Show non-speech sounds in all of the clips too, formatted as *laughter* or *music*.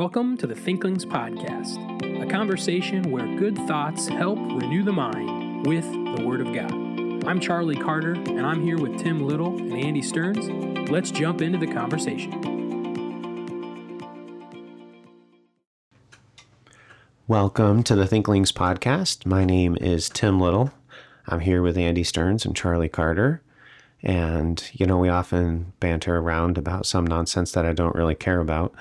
Welcome to the Thinklings Podcast, a conversation where good thoughts help renew the mind with the Word of God. I'm Charlie Carter, and I'm here with Tim Little and Andy Stearns. Let's jump into the conversation. Welcome to the Thinklings Podcast. My name is Tim Little. I'm here with Andy Stearns and Charlie Carter. And, you know, we often banter around about some nonsense that I don't really care about.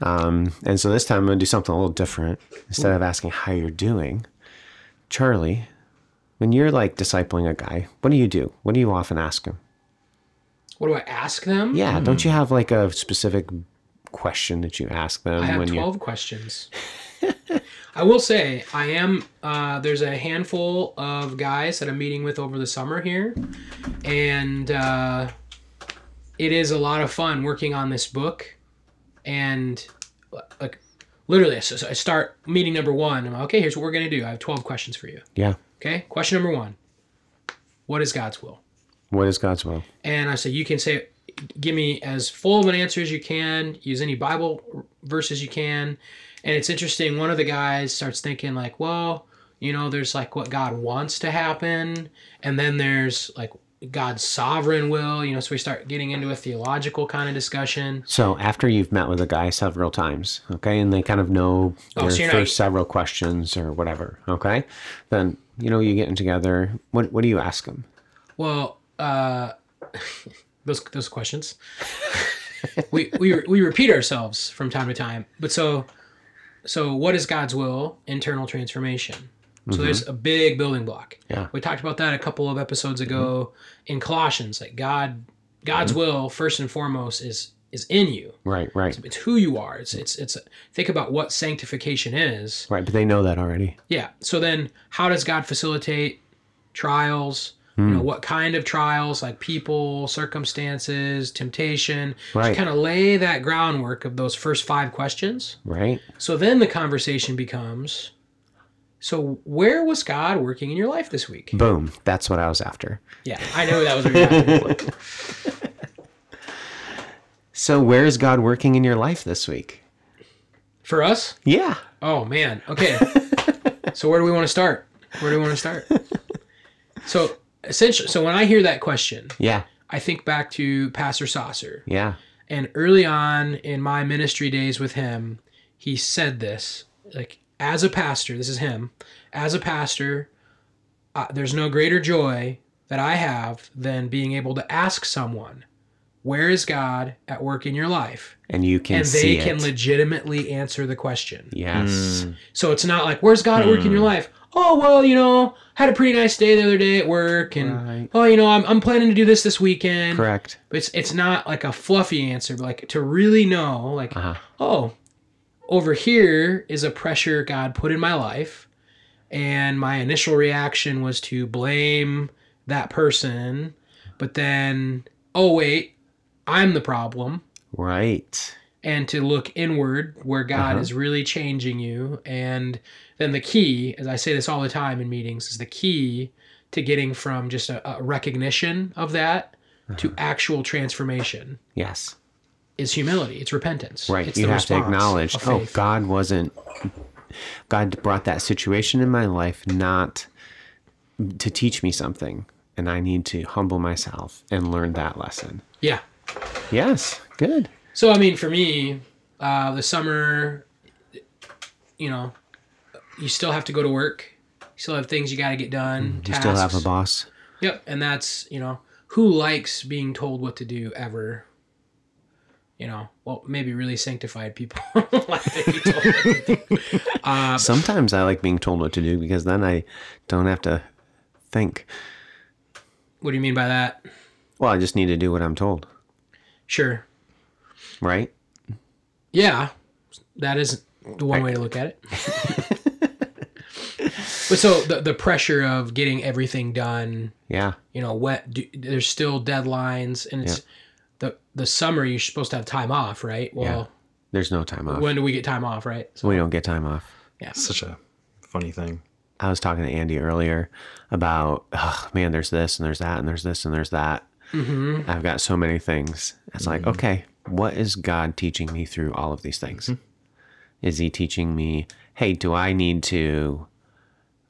Um, and so this time I'm going to do something a little different. Instead of asking how you're doing, Charlie, when you're like discipling a guy, what do you do? What do you often ask him? What do I ask them? Yeah, don't you have like a specific question that you ask them I have when 12 questions. I will say, I am, uh, there's a handful of guys that I'm meeting with over the summer here. And uh, it is a lot of fun working on this book. And like, literally, so, so I start meeting number one. I'm like, okay, here's what we're going to do. I have 12 questions for you. you? Yeah. Okay, question number one What is God's will? What is God's will? And I say you can say, give me as full of an answer as you can. Use any Bible verses you can. And it's interesting. One of the guys starts thinking like, well, you know, there's like what God wants to happen, and then there's like God's sovereign will. You know, so we start getting into a theological kind of discussion. So after you've met with a guy several times, okay, and they kind of know Oh, your so first not- several questions or whatever, okay, then you know you getting together. What what do you ask them? Well, uh, *laughs* those those questions. *laughs* we we we repeat ourselves from time to time, but so so what is God's will? Internal transformation. So mm-hmm. there's a big building block. Yeah. We talked about that a couple of episodes ago mm-hmm. in Colossians. Like God, God's mm-hmm. will first and foremost is is in you. Right, right, It's who you are. It's it's it's. Think about what sanctification is. right. But they know that already. Yeah. So then, how does God facilitate trials? You know, hmm. what kind of trials, like people, circumstances, temptation? Right. Kind of lay that groundwork of those first five questions. Right. So then the conversation becomes so where was God working in your life this week? Boom. That's what I was after. Yeah, I know that was what you were after. *laughs* So where is God working in your life this week? For us? Yeah. Oh, man. Okay. so where do we want to start? Where do we want to start? So essentially, so when I hear that question, Yeah. I think back to Pastor Saucer. Yeah. And early on in my ministry days with him, he said this like, as a pastor, this is him, as a pastor, uh, there's no greater joy that I have than being able to ask someone, Where is God at work in your life? And you can and see they can it. legitimately answer the question. yes. So it's not like, Where's God at work in your life? Oh, well, you know, had a pretty nice day the other day at work, and Right. oh, you know, I'm, I'm planning to do this this weekend. Correct. But it's it's not like a fluffy answer, but like to really know, like, Uh-huh. oh, over here is a pressure God put in my life, and my initial reaction was to blame that person, but then, oh wait, I'm the problem, Right. and to look inward where God Uh-huh. is really changing you, and then the key, as I say this all the time in meetings, is the key to getting from just a, a recognition of that to Uh-huh. actual transformation Yes. Is humility. It's repentance. Right. It's you have to acknowledge, oh. God wasn't, God brought that situation in my life not to teach me something. And I need to humble myself and learn that lesson. Yeah. Yes. Good. So I mean, for me, uh, the summer, you know, you still have to go to work. You still have things you got to get done. Mm, You still have a boss. Yep, and that's you know who likes being told what to do ever. You know, well, maybe really sanctified people *laughs* like to be told what to do. *laughs* Uh, Sometimes I like being told what to do because then I don't have to think. what do you mean by that? Well, I just need to do what I'm told. Sure. Right. Yeah, that is the one way to look at it. *laughs* but so the the pressure of getting everything done, Yeah. you know, what do, there's still deadlines, and it's the the summer you're supposed to have time off, right? Well, There's no time off. when do we get time off, right? So, we don't get time off. yeah, Such a funny thing. I was talking to Andy earlier about, oh man, there's this and there's that and there's this and there's that. hmm I've got so many things. It's like, mm-hmm. okay, what is God teaching me through all of these things? Mm-hmm. Is he teaching me, hey, do I need to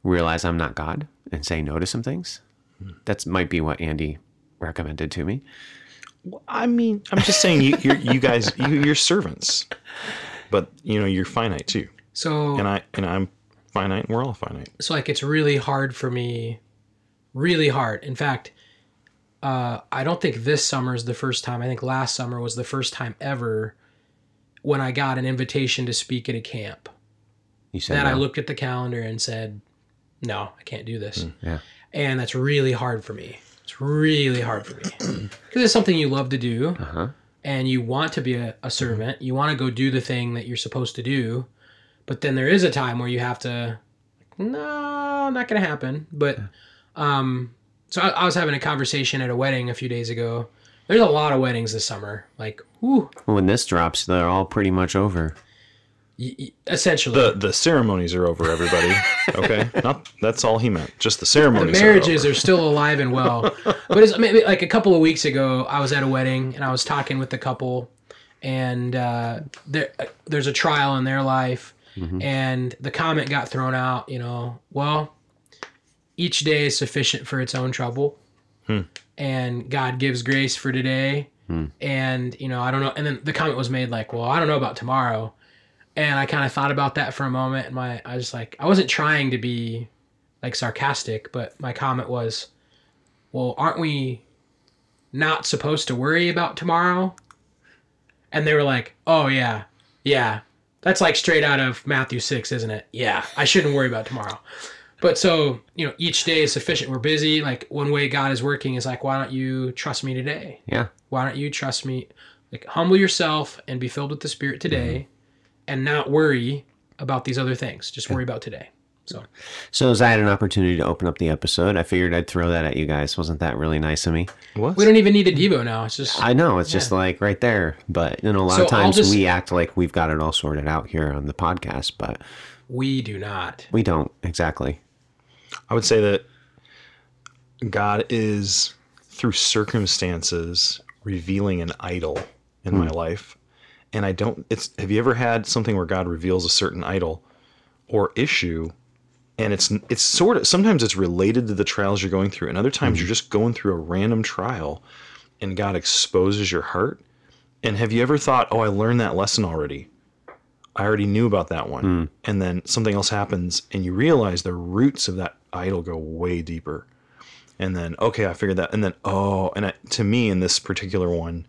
realize I'm not God and say no to some things? Mm. That might be what Andy recommended to me. I mean, I'm just saying you you're, you guys you, you're servants, but you know you're finite too, So and I and I'm finite, and we're all finite. so like it's really hard for me really hard. In fact uh, i don't think this summer is the first time. I think last summer was the first time ever when i got an invitation to speak at a camp. You said that i looked at the calendar and said no i can't do this. Yeah. and that's really hard for me it's really hard for me. *clears throat* Because it's something you love to do Uh-huh. and you want to be a, a servant. You want to go do the thing that you're supposed to do but then there is a time where you have to no not gonna happen. But um so I, I was having a conversation at a wedding a few days ago. There's a lot of weddings this summer. Like whew, When this drops, they're all pretty much over. Essentially The the ceremonies are over, everybody. *laughs* Okay, not that's all he meant. Just the ceremonies. the marriages are, are, still alive and well. But it's maybe like a couple of weeks ago, I was at a wedding and I was talking with the couple, and uh, there uh, there's a trial in their life, mm-hmm. and the comment got thrown out. You know, well, each day is sufficient for its own trouble, hmm. and God gives grace for today. Hmm. And you know, I don't know. And then the comment was made like, "Well, I don't know about tomorrow." And I kind of thought about that for a moment, and my I was like, I wasn't trying to be like sarcastic, but my comment was, "Well, aren't we not supposed to worry about tomorrow?" And they were like, "Oh yeah, yeah, that's like straight out of Matthew six, isn't it? Yeah, I shouldn't worry about tomorrow." But so you know, each day is sufficient. We're busy. Like one way God is working is like, why don't you trust me today? Yeah. Why don't you trust me? Like humble yourself and be filled with the Spirit today, mm-hmm. And not worry about these other things. Just worry about today. So. So as I had an opportunity to open up the episode, I figured I'd throw that at you guys. Wasn't that really nice of me? what? We don't even need a Devo now. It's just I know it's just like right there, but you know a lot So of times just- we act like we've got it all sorted out here on the podcast, but we do not. we don't exactly. I would say that God is through circumstances revealing an idol in my hmm. life. And I don't it's have you ever had something where God reveals a certain idol or issue and it's it's sort of sometimes it's related to the trials you're going through and other times you're mm-hmm. just going through a random trial and God exposes your heart. And have you ever thought, "Oh, I learned that lesson already." I already knew about that one. Hmm. And then something else happens and you realize the roots of that idol go way deeper. And then, okay, I figured that. And then, oh, and I, to me, in this particular one,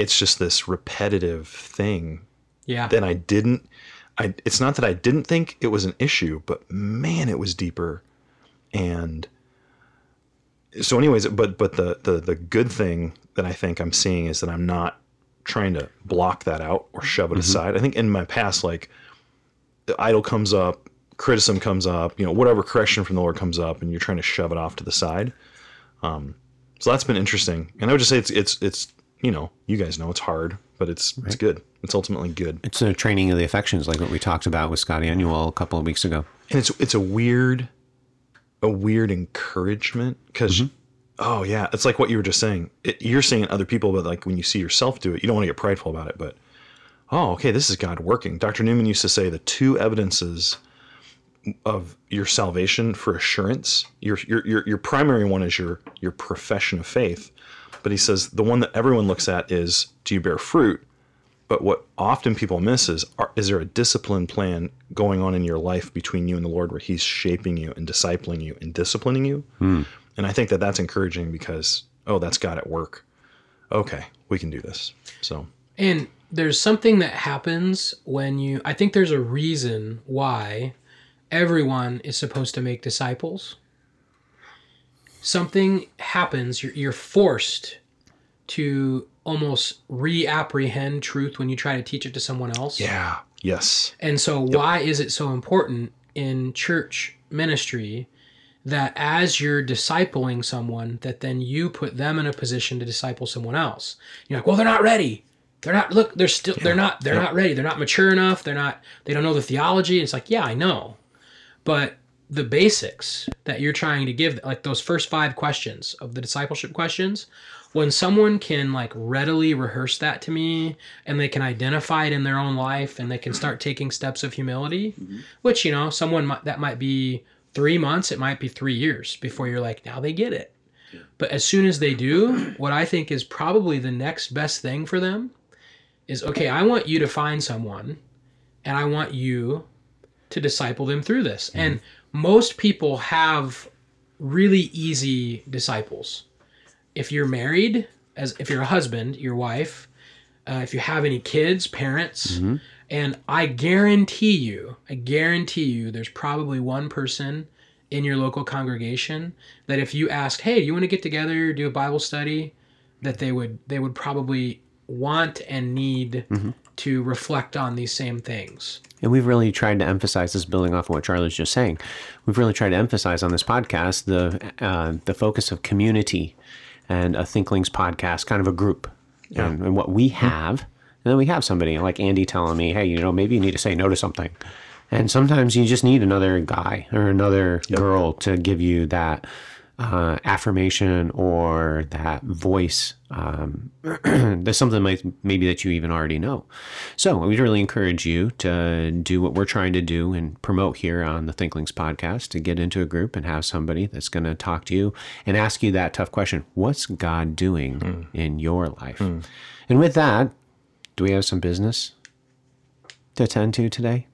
it's just this repetitive thing Yeah. Then I didn't. I, it's not that I didn't think it was an issue, but man, it was deeper. And so, anyways, but but the the the good thing that I think I'm seeing is that I'm not trying to block that out or shove it aside. I think in my past, like the idol comes up, criticism comes up, you know, whatever correction from the Lord comes up, and you're trying to shove it off to the side. Um, so that's been interesting, and I would just say it's it's it's you know, you guys know it's hard, but it's it's good. It's ultimately good, It's a training of the affections, like what we talked about with Scott Aniol a couple of weeks ago. and it's it's a weird, a weird encouragement because. Mm-hmm. Oh yeah, it's like what you were just saying. It, you're seeing it other people, but like when you see yourself do it, you don't want to get prideful about it. But oh, okay, this is God working. Dr. Newman used to say the two evidences of your salvation for assurance. Your your your, your primary one is your your profession of faith, but he says the one that everyone looks at is do you bear fruit? But what often people miss is are, is there a discipline plan going on in your life between you and the Lord where He's shaping you and discipling you and disciplining you? Hmm. And I think that that's encouraging because oh, that's God at work. Okay, we can do this. So And there's something that happens when you I think there's a reason why everyone is supposed to make disciples. Something happens, you're, you're forced to almost reapprehend truth when you try to teach it to someone else. yeah, yes, And so, why is it so important in church ministry that as you're discipling someone, that then you put them in a position to disciple someone else? You're like, well, they're not ready. They're not. Look, they're still. They're not. They're not ready. They're not mature enough. They're not. They don't know the theology. It's like, yeah, I know, but the basics that you're trying to give, like those first five questions of the discipleship questions, when someone can like readily rehearse that to me and they can identify it in their own life and they can start taking steps of humility, mm-hmm. which you know, someone might, that might be three months, it might be three years before you're like, now they get it. But as soon as they do, what I think is probably the next best thing for them is okay, I want you to find someone and I want you to disciple them through this. And mm-hmm. Most people have really easy disciples. If you're married, as if you're a husband, your wife, uh, if you have any kids, parents, and I guarantee you, I guarantee you, there's probably one person in your local congregation that if you asked, "Hey, you want to get together, do a Bible study?" that they would they would probably want and need to reflect on these same things. And we've really tried to emphasize this, building off of what Charlie's just saying. We've really tried to emphasize on this podcast the uh, the focus of community and a Thinklings podcast, kind of a group, and, and what we have. And then we have somebody like Andy telling me, "Hey, you know, maybe you need to say no to something." And sometimes you just need another guy or another girl to give you that uh, affirmation or that voice. Um, *clears throat* there's something like maybe that you even already know. So we'd really encourage you to do what we're trying to do and promote here on the Thinklings podcast to get into a group and have somebody that's going to talk to you and ask you that tough question What's God doing in your life? And with that, do we have some business to attend to today?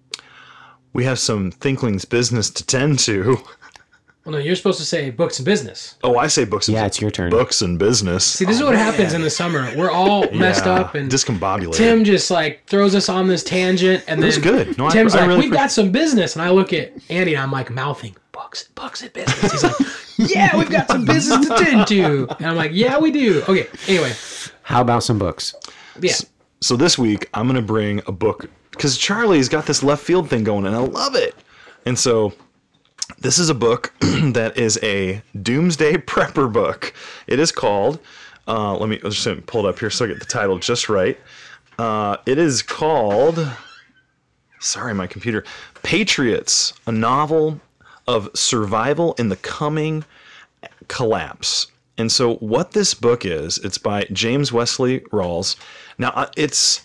We have some Thinklings business to tend to. *laughs* Well, no, you're supposed to say books and business. Oh, I say books. And, Yeah, it's your turn. Books and business. See, this is oh, what happens in the summer. We're all *laughs* messed Yeah, up, and discombobulated. Tim just like throws us on this tangent, and was then good. No, I- Tim's I like, really "We've got some business," and I look at Andy, and I'm like mouthing books, books and business. He's like, *laughs* "Yeah, we've got some business to tend to," and I'm like, "Yeah, we do." Okay, anyway, How about some books? yeah, So this week I'm gonna bring a book because Charlie's got this left field thing going, and I love it. And so this is a book *clears throat* that is a doomsday *laughs* prepper book. It is called. Uh, let me just pull it up here so I get the title just right. Uh, it is called. Sorry, my computer. Patriots, a novel of survival in the coming collapse. And so, what this book is, it's by James Wesley Rawles. Now, uh, it's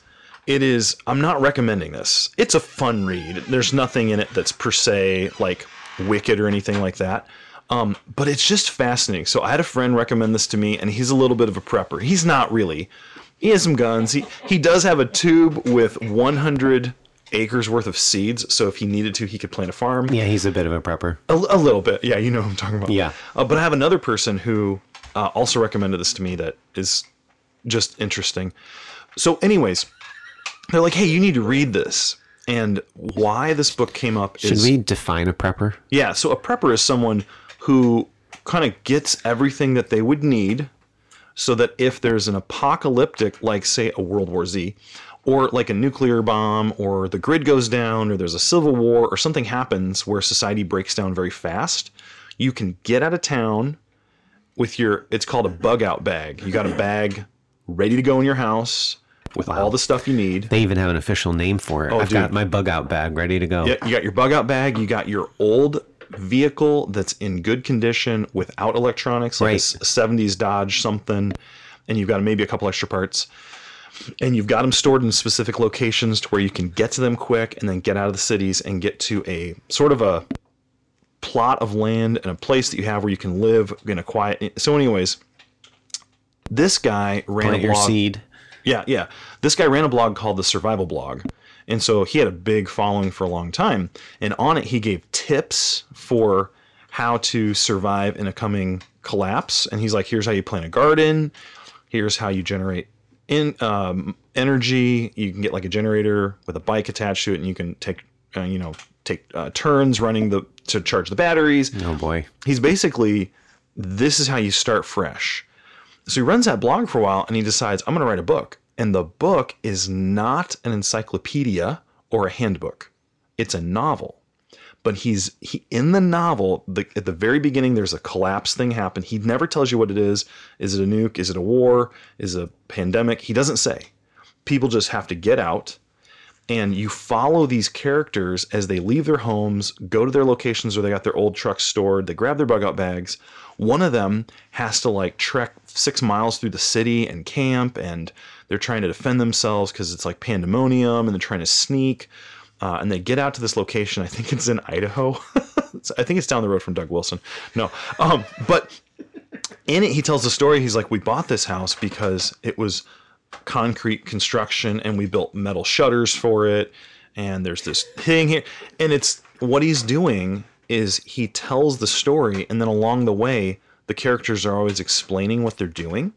it is. I'm not recommending this. It's a fun read. There's nothing in it that's per se like wicked or anything like that. Um, but it's just fascinating. So I had a friend recommend this to me, and he's a little bit of a prepper. He's not really. He has some guns. He he does have a tube with 100 acres worth of seeds. So if he needed to, he could plant a farm. Yeah, he's a bit of a prepper. A, a little bit. Yeah, you know what I'm talking about. Yeah. Uh, but I have another person who uh, also recommended this to me that is just interesting. So, anyways, they're like, hey, you need to read this. And why this book came up Should is we define a prepper? yeah, so a prepper is someone who kind of gets everything that they would need so that if there's an apocalyptic, like, say, a World War Z, or like a nuclear bomb, or the grid goes down, or there's a civil war, or something happens where society breaks down very fast, you can get out of town with your, it's called a bug out bag. You got a bag ready to go in your house with all the stuff you need. They even have an official name for it. Oh, I've dude. got my bug out bag ready to go. Yeah, you got your bug out bag. You got your old vehicle that's in good condition without electronics, like a Right. s- 70s Dodge something, and you've got maybe a couple extra parts. And you've got them stored in specific locations to where you can get to them quick and then get out of the cities and get to a sort of a plot of land and a place that you have where you can live in a quiet. So, anyways, this guy ran Plant a your seed. Yeah, yeah. This guy ran a blog called the Survival Blog. And so he had a big following for a long time. And on it, he gave tips for how to survive in a coming collapse. And he's like, here's how you plant a garden. Here's how you generate in um, energy. You can get like a generator with a bike attached to it, and you can take, uh, you know, take uh, turns running the to charge the batteries Oh boy. he's basically this is how you start fresh. So he runs that blog for a while and he decides I'm going to write a book. And the book is not an encyclopedia or a handbook. It's a novel. But he's he in the novel, the, at the very beginning there's a collapse thing happen. He never tells you what it is. Is it a nuke? Is it a war? Is it a pandemic? He doesn't say. People just have to get out and you follow these characters as they leave their homes, go to their locations where they got their old trucks stored, they grab their bug out bags. One of them has to like trek six miles through the city and camp, and they're trying to defend themselves because it's like pandemonium, and they're trying to sneak. Uh, and they get out to this location. I think it's in Idaho. *laughs* I think it's down the road from Doug Wilson. No, um, but in it, he tells the story. He's like, "We bought this house because it was concrete construction, and we built metal shutters for it. And there's this thing here, and it's what he's doing is he tells the story, and then along the way, the characters are always explaining what they're doing,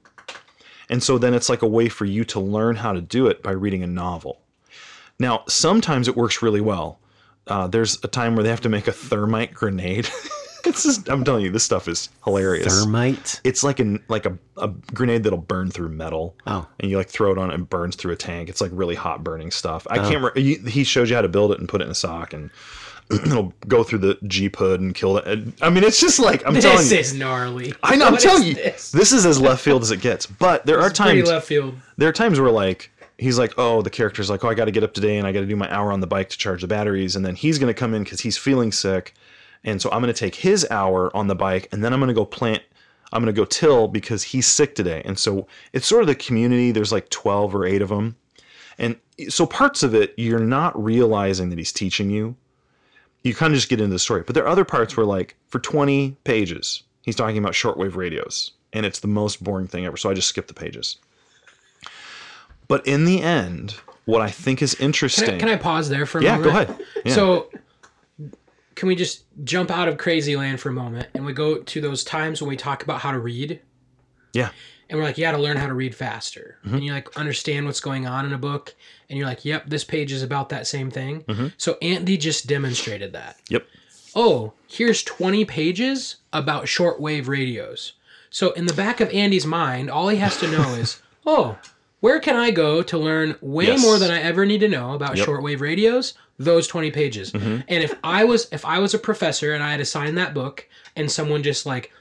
and so then it's like a way for you to learn how to do it by reading a novel. Now, sometimes it works really well. Uh, there's a time where they have to make a thermite grenade. *laughs* it's just, I'm telling you, this stuff is hilarious. Thermite. It's like an like a, a grenade that'll burn through metal. Oh. And you like throw it on it and burns through a tank. It's like really hot burning stuff. I oh. can't remember. He he shows you how to build it and put it in a sock and *clears throat* it'll go through the Jeep hood and kill it. I mean, it's just like I'm telling you. This is gnarly. I know. I'm telling you, This? this is as left field as it gets. But there are It's times left field. there are times where like he's like oh the character's like oh i got to get up today and i got to do my hour on the bike to charge the batteries and then he's going to come in because he's feeling sick and so i'm going to take his hour on the bike and then i'm going to go plant i'm going to go till because he's sick today and so it's sort of the community there's like 12 or 8 of them and so parts of it you're not realizing that he's teaching you you kind of just get into the story but there are other parts where like for 20 pages he's talking about shortwave radios and it's the most boring thing ever so i just skip the pages but in the end, what I think is interesting. Can I, can I pause there for a yeah, moment? go ahead. Yeah. So, can we just jump out of crazy land for a moment and we go to those times when we talk about how to read? yeah, And we're like, you got to learn how to read faster. Mm-hmm. And you like understand what's going on in a book. And you're like, yep, this page is about that same thing. Mm-hmm. So Andy just demonstrated that. yep, Oh, here's 20 pages about shortwave radios. So in the back of Andy's mind, all he has to know is, *laughs* oh, where can I go to learn way Yes. more than I ever need to know about Yep. shortwave radios? Those 20 pages. Mm-hmm. And if I was if I was a professor and I had assigned that book and someone just like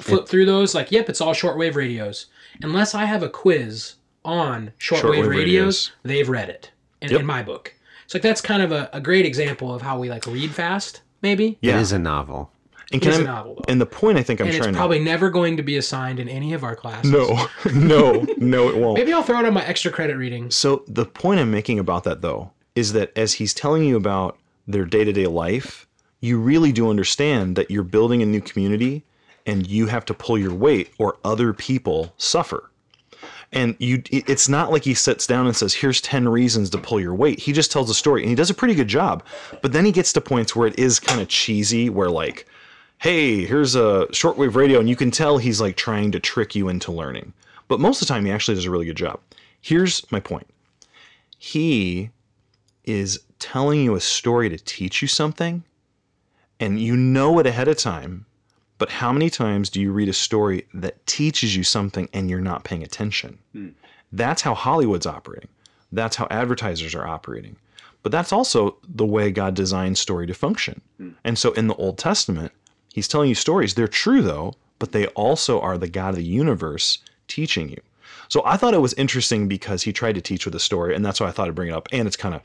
flip through those like, yep, it's all shortwave radios. Unless I have a quiz on shortwave, Shortwave radios, radios. they've read it in, Yep. in my book. So like that's kind of a, a great example of how we like read fast, maybe. yeah. It is a novel. and It is I- a novel. And the point I think I'm and it's trying probably never going to be assigned in any of our classes. No, *laughs* no, no, it *laughs* won't. Maybe I'll throw it on my extra credit reading. So the point I'm making about that though is that as he's telling you about their day-to-day life, you really do understand that you're building a new community and you have to pull your weight or other people suffer. And you it's not like he sits down and says, "Here's 10 reasons to pull your weight." He just tells a story and he does a pretty good job. But then he gets to points where it is kind of cheesy where like hey, here's a shortwave radio, and you can tell he's like trying to trick you into learning. But most of the time, he actually does a really good job. Here's my point he is telling you a story to teach you something, and you know it ahead of time. But how many times do you read a story that teaches you something and you're not paying attention? Hmm. That's how Hollywood's operating. That's how advertisers are operating. But that's also the way God designed story to function. Hmm. And so in the Old Testament, he's telling you stories. They're true though, but they also are the God of the universe teaching you. So I thought it was interesting because he tried to teach with a story, and that's why I thought I'd bring it up. And it's kind of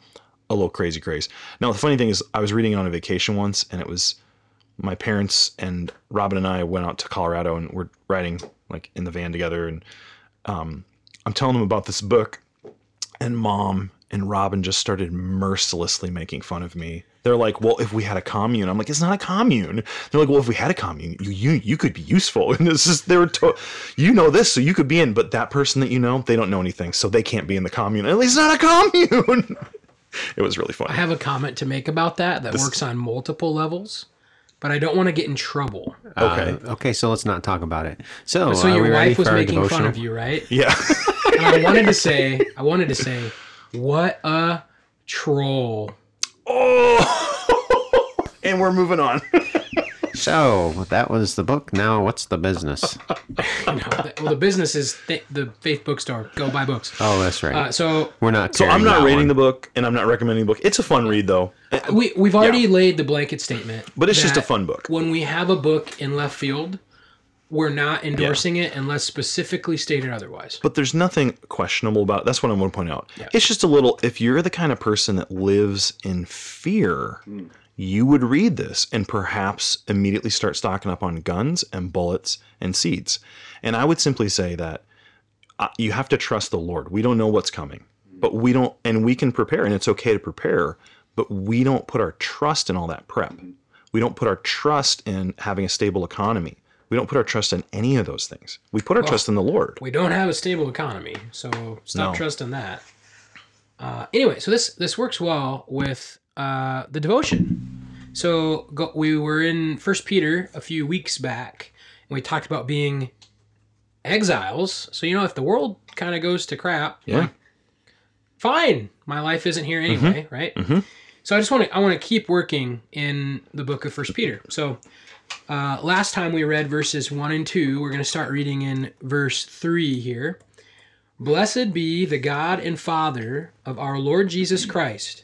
a little crazy craze. Now the funny thing is I was reading it on a vacation once and it was my parents and Robin and I went out to Colorado and we're riding like in the van together and um, I'm telling them about this book and mom and Robin just started mercilessly making fun of me. They're like, "Well, if we had a commune," I'm like, "It's not a commune." They're like, "Well, if we had a commune, you you you could be useful." *laughs* And this is they were, to- you know this, so you could be in, but that person that you know, they don't know anything, so they can't be in the commune. At least not a commune. *laughs* *laughs* it was really funny. I have a comment to make about that that works on multiple levels, but I don't want to get in trouble. Okay. Uh, okay, so let's not talk about it. So, So your wife was for our making fun of you, right? Yeah. And I wanted to say, I wanted to say, what a troll. oh. *laughs* and we're moving on. *laughs* So that was the book. Now, what's the business? *laughs* You know, the, well, the business is th- the Faith Bookstore. Go buy books. Oh, that's right. Uh, so We're not. So I'm not that rating one. the book, and I'm not recommending the book. It's a fun read, though. we we've already laid the blanket statement, But it's just a fun book. When we have a book in left field, we're not endorsing it unless specifically stated otherwise. But there's nothing questionable about it. That's what I want to point out. Yeah. It's just a little, if you're the kind of person that lives in fear, you would read this and perhaps immediately start stocking up on guns and bullets and seeds. And I would simply say that uh, you have to trust the Lord. We don't know what's coming, but we don't, and we can prepare, and it's okay to prepare, but we don't put our trust in all that prep. We don't put our trust in having a stable economy. We don't put our trust in any of those things. We put our trust in the Lord. We don't have a stable economy, so stop No. trusting that. Uh, anyway, so this this works well with uh, the devotion. So go, we were in First Peter a few weeks back, and we talked about being exiles. So you know, if the world kind of goes to crap, Yeah. fine, my life isn't here anyway, Mm-hmm. right? So I just want to I want to keep working in the book of First Peter. So uh, last time we read verses one and two. We're going to start reading in verse three here. Blessed be the God and Father of our Lord Jesus Christ.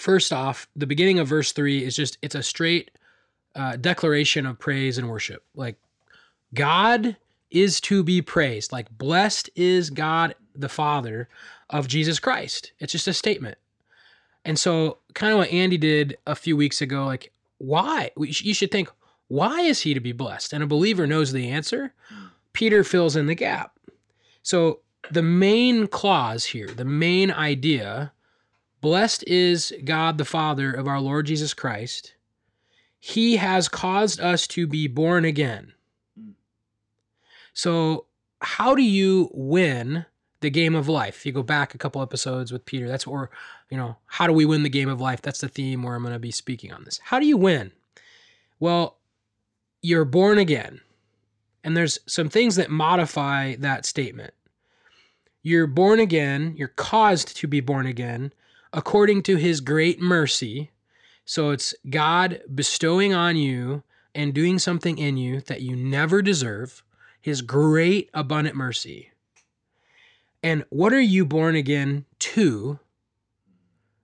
First off, the beginning of verse 3 is just, it's a straight uh, declaration of praise and worship. Like, God is to be praised. Like, blessed is God the Father of Jesus Christ. It's just a statement. And so, kind of what Andy did a few weeks ago, like, why? You should think, why is he to be blessed? And a believer knows the answer. Peter fills in the gap. So, the main clause here, the main idea, blessed is God the Father of our Lord Jesus Christ. He has caused us to be born again. Hmm. So, how do you win the game of life? If you go back a couple episodes with Peter, that's where, you know, how do we win the game of life? That's the theme where I'm going to be speaking on this. How do you win? Well, you're born again. And there's some things that modify that statement. You're born again, you're caused to be born again according to his great mercy. So it's God bestowing on you and doing something in you that you never deserve, his great abundant mercy. And what are you born again to?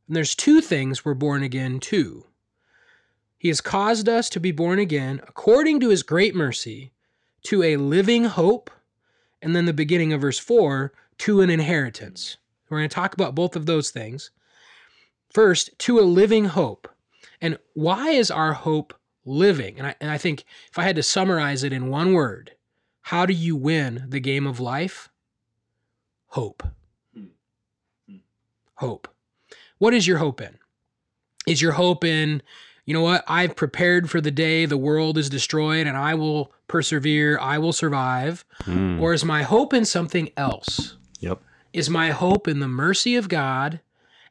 And there's two things we're born again to. He has caused us to be born again according to his great mercy to a living hope. And then the beginning of verse 4 to an inheritance. We're going to talk about both of those things. First, to a living hope. And why is our hope living? And I, and I think if I had to summarize it in one word, how do you win the game of life? Hope. Hope. What is your hope in? Is your hope in, you know what, I've prepared for the day the world is destroyed and I will persevere, I will survive? Mm. Or is my hope in something else? Yep. Is my hope in the mercy of God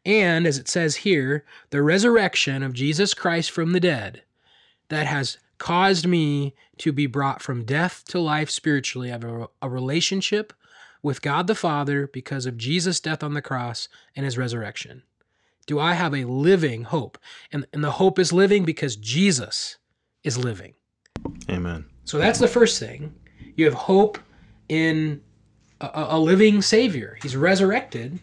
and, as it says here, the resurrection of Jesus Christ from the dead that has caused me to be brought from death to life spiritually. I have a, a relationship with God the Father because of Jesus' death on the cross and his resurrection. Do I have a living hope? And, and the hope is living because Jesus is living. Amen. So that's the first thing. You have hope in a, a living Savior. He's resurrected.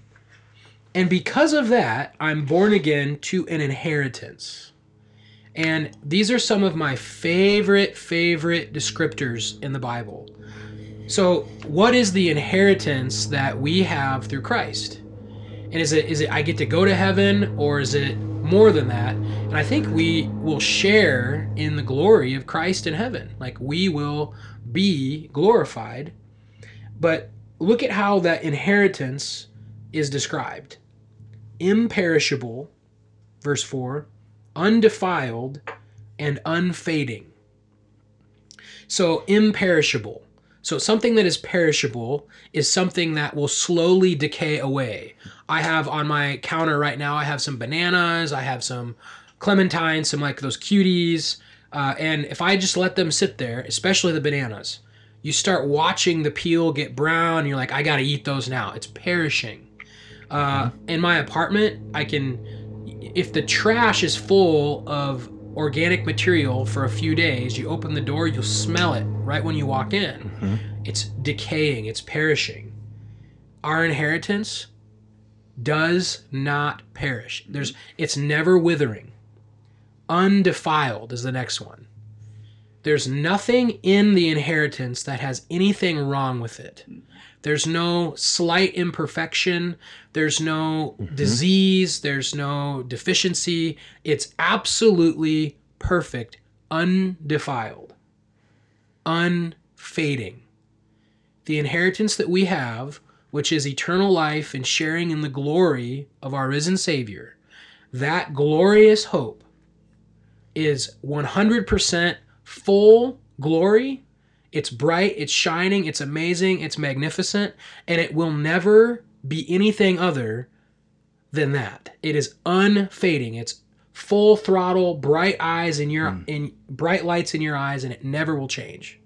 And because of that, I'm born again to an inheritance. And these are some of my favorite, favorite descriptors in the Bible. So, what is the inheritance that we have through Christ? And is it is it I get to go to heaven or is it more than that? And I think we will share in the glory of Christ in heaven. Like we will be glorified. But look at how that inheritance is described. Imperishable, verse 4, undefiled and unfading. So imperishable. So something that is perishable is something that will slowly decay away. I have on my counter right now, I have some bananas, I have some clementines, some like those cuties. Uh, and if I just let them sit there, especially the bananas, you start watching the peel get brown. You're like, I got to eat those now. It's perishing. Uh, in my apartment, I can, if the trash is full of organic material for a few days, you open the door, you'll smell it right when you walk in. It's decaying, it's perishing. Our inheritance does not perish. There's it's never withering. Undefiled is the next one. There's nothing in the inheritance that has anything wrong with it. There's no slight imperfection. There's no mm-hmm. disease. There's no deficiency. It's absolutely perfect, undefiled, unfading. The inheritance that we have, which is eternal life and sharing in the glory of our risen Savior, that glorious hope is 100% full glory it's bright, it's shining, it's amazing, it's magnificent, and it will never be anything other than that. It is unfading. It's full throttle, bright eyes in your hmm. in bright lights in your eyes and it never will change.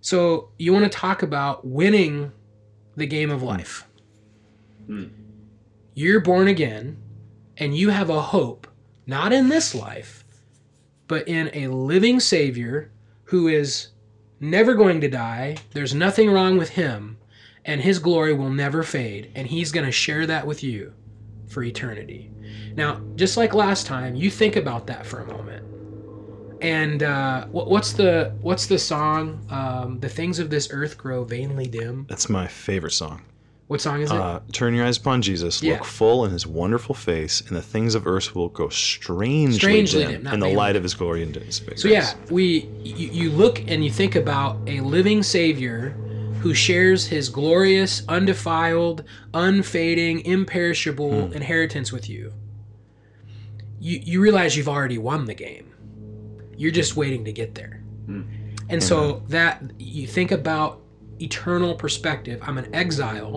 So, you want to talk about winning the game of hmm. life. Hmm. You're born again and you have a hope not in this life, but in a living savior who is never going to die. There's nothing wrong with him, and his glory will never fade, and he's going to share that with you for eternity. Now, just like last time, you think about that for a moment. And uh, what, what's the what's the song? Um, the things of this earth grow vainly dim. That's my favorite song. What song is it? Uh, Turn your eyes upon Jesus, Yeah. look full in his wonderful face, and the things of earth will go strangely, Strangely dim, dim, in the vainly light of his glory and his face. So yeah, we you, you look and you think about a living Savior who shares his glorious, undefiled, unfading, imperishable inheritance with you. You you realize you've already won the game. You're just waiting to get there. And so that you think about eternal perspective. I'm an exile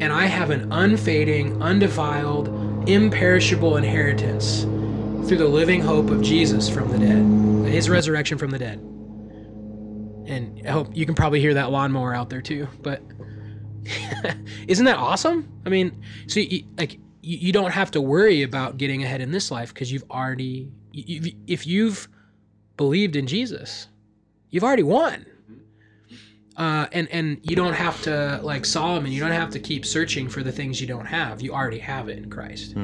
and I have an unfading, undefiled, imperishable inheritance through the living hope of Jesus from the dead, his resurrection from the dead. And I hope you can probably hear that lawnmower out there too. But *laughs* isn't that awesome? I mean, so you, like you, don't have to worry about getting ahead in this life because you've already, if you've believed in Jesus, you've already won. Uh, and and you don't have to like Solomon. You don't have to keep searching for the things you don't have. You already have it in Christ.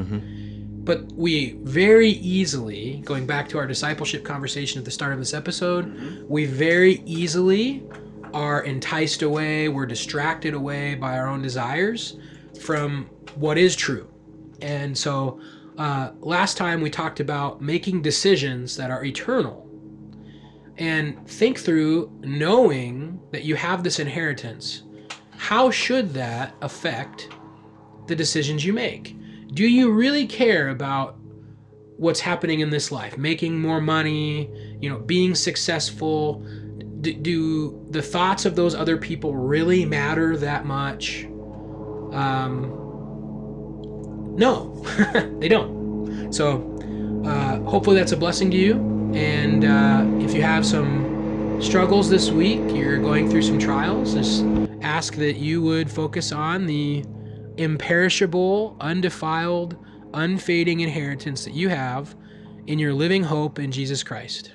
But we very easily, going back to our discipleship conversation at the start of this episode, we very easily are enticed away, we're distracted away by our own desires from what is true. And so uh, last time we talked about making decisions that are eternal and think through knowing that you have this inheritance. How should that affect the decisions you make? Do you really care about what's happening in this life? Making more money, you know, being successful? D- do the thoughts of those other people really matter that much? Um, no, *laughs* they don't. So, uh, hopefully, that's a blessing to you. And uh, if you have some struggles this week, you're going through some trials, just ask that you would focus on the imperishable, undefiled, unfading inheritance that you have in your living hope in Jesus Christ.